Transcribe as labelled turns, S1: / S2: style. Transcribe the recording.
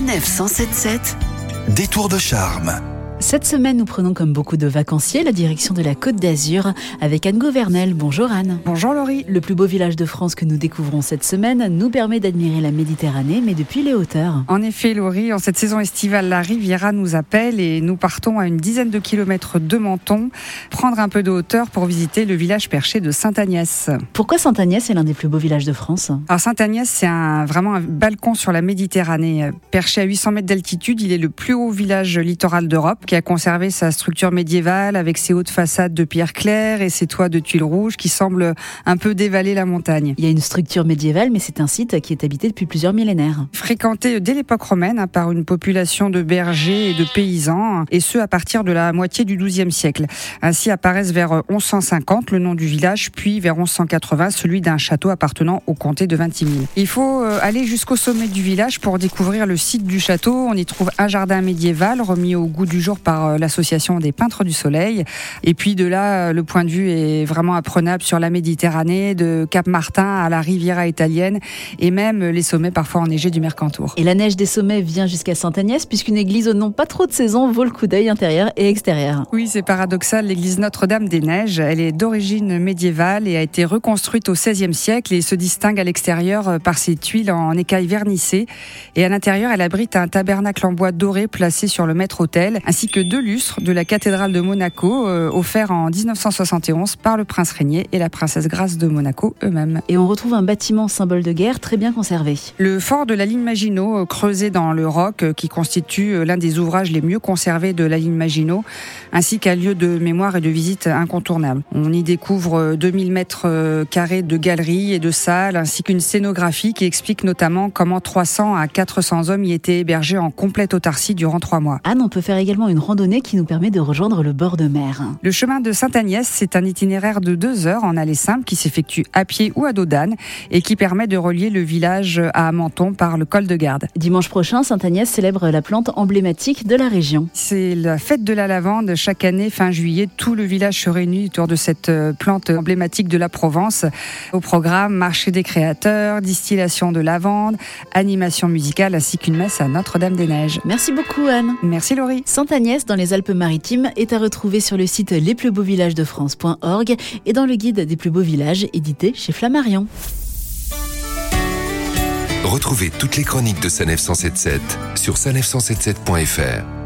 S1: Sanef 177 Détour de charme.
S2: Cette semaine, nous prenons comme beaucoup de vacanciers la direction de la Côte d'Azur avec Anne Gouvernel. Bonjour Anne.
S3: Bonjour Laurie.
S2: Le plus beau village de France que nous découvrons cette semaine nous permet d'admirer la Méditerranée, mais depuis les hauteurs.
S3: En effet, Laurie, en cette saison estivale, la Riviera nous appelle et nous partons à une dizaine de kilomètres de Menton, prendre un peu de hauteur pour visiter le village perché de Sainte-Agnès.
S2: Pourquoi Sainte-Agnès est l'un des plus beaux villages de France?
S3: Alors Sainte-Agnès, c'est un, vraiment un balcon sur la Méditerranée. Perché à 800 mètres d'altitude, il est le plus haut village littoral d'Europe qui a conservé sa structure médiévale avec ses hautes façades de pierre claire et ses toits de tuiles rouges qui semblent un peu dévaler la montagne.
S2: Il y a une structure médiévale, mais c'est un site qui est habité depuis plusieurs millénaires.
S3: Fréquenté dès l'époque romaine hein, par une population de bergers et de paysans, et ce à partir de la moitié du XIIe siècle. Ainsi apparaissent vers 1150 le nom du village, puis vers 1180 celui d'un château appartenant au comté de Vintimille. Il faut euh, aller jusqu'au sommet du village pour découvrir le site du château. On y trouve un jardin médiéval remis au goût du jour par euh, l'association des peintres du soleil. Et puis de là, le point de vue est vraiment apprenable sur la Méditerranée, de Cap Martin à la Riviera italienne et même les sommets parfois enneigés du Mercantour.
S2: Et la neige des sommets vient jusqu'à Sainte-Agnès puisqu'une église au nom pas trop de saison vaut le coup d'œil intérieur et extérieur.
S3: Oui, c'est paradoxal. L'église Notre-Dame des Neiges, elle est d'origine médiévale et a été reconstruite au XVIe siècle et se distingue à l'extérieur par ses tuiles en écailles vernissées. Et à l'intérieur, elle abrite un tabernacle en bois doré placé sur le maître-autel ainsi que deux lustres de la cathédrale de Monaco, euh, offert en 1971 par le prince régnier et la princesse Grace de Monaco eux-mêmes.
S2: Et on retrouve un bâtiment symbole de guerre très bien conservé.
S3: Le fort de la ligne Maginot, euh, creusé dans le roc, euh, qui constitue l'un des ouvrages les mieux conservés de la ligne Maginot, ainsi qu'un lieu de mémoire et de visite incontournable. On y découvre 2000 mètres carrés de galeries et de salles, ainsi qu'une scénographie qui explique notamment comment 300 à 400 hommes y étaient hébergés en complète autarcie durant trois mois.
S2: Anne, on peut faire également une randonnée qui nous permet de rejoindre le bord de mer.
S3: Le chemin de Sainte-Agnès, c'est un itinéraire de deux heures en allée simple qui s'effectue à pied ou à dos d'âne et qui permet de relier le village à Menton par le col de garde.
S2: Dimanche prochain, Sainte-Agnès célèbre la plante emblématique de la région.
S3: C'est la fête de la lavande. Chaque année, fin juillet, tout le village se réunit autour de cette euh, plante emblématique de la Provence. Au programme, marché des créateurs, distillation de lavande, animation musicale ainsi qu'une messe à Notre-Dame-des-Neiges.
S2: Merci beaucoup Anne.
S3: Merci Laurie.
S2: Sainte-Agnès dans les Alpes-Maritimes est à retrouver sur le site lesplusbeauxvillagesdefrance.org et dans le guide des plus beaux villages édité chez Flammarion.
S1: Retrouvez toutes les chroniques de Sanef 177 sur sanef177.fr.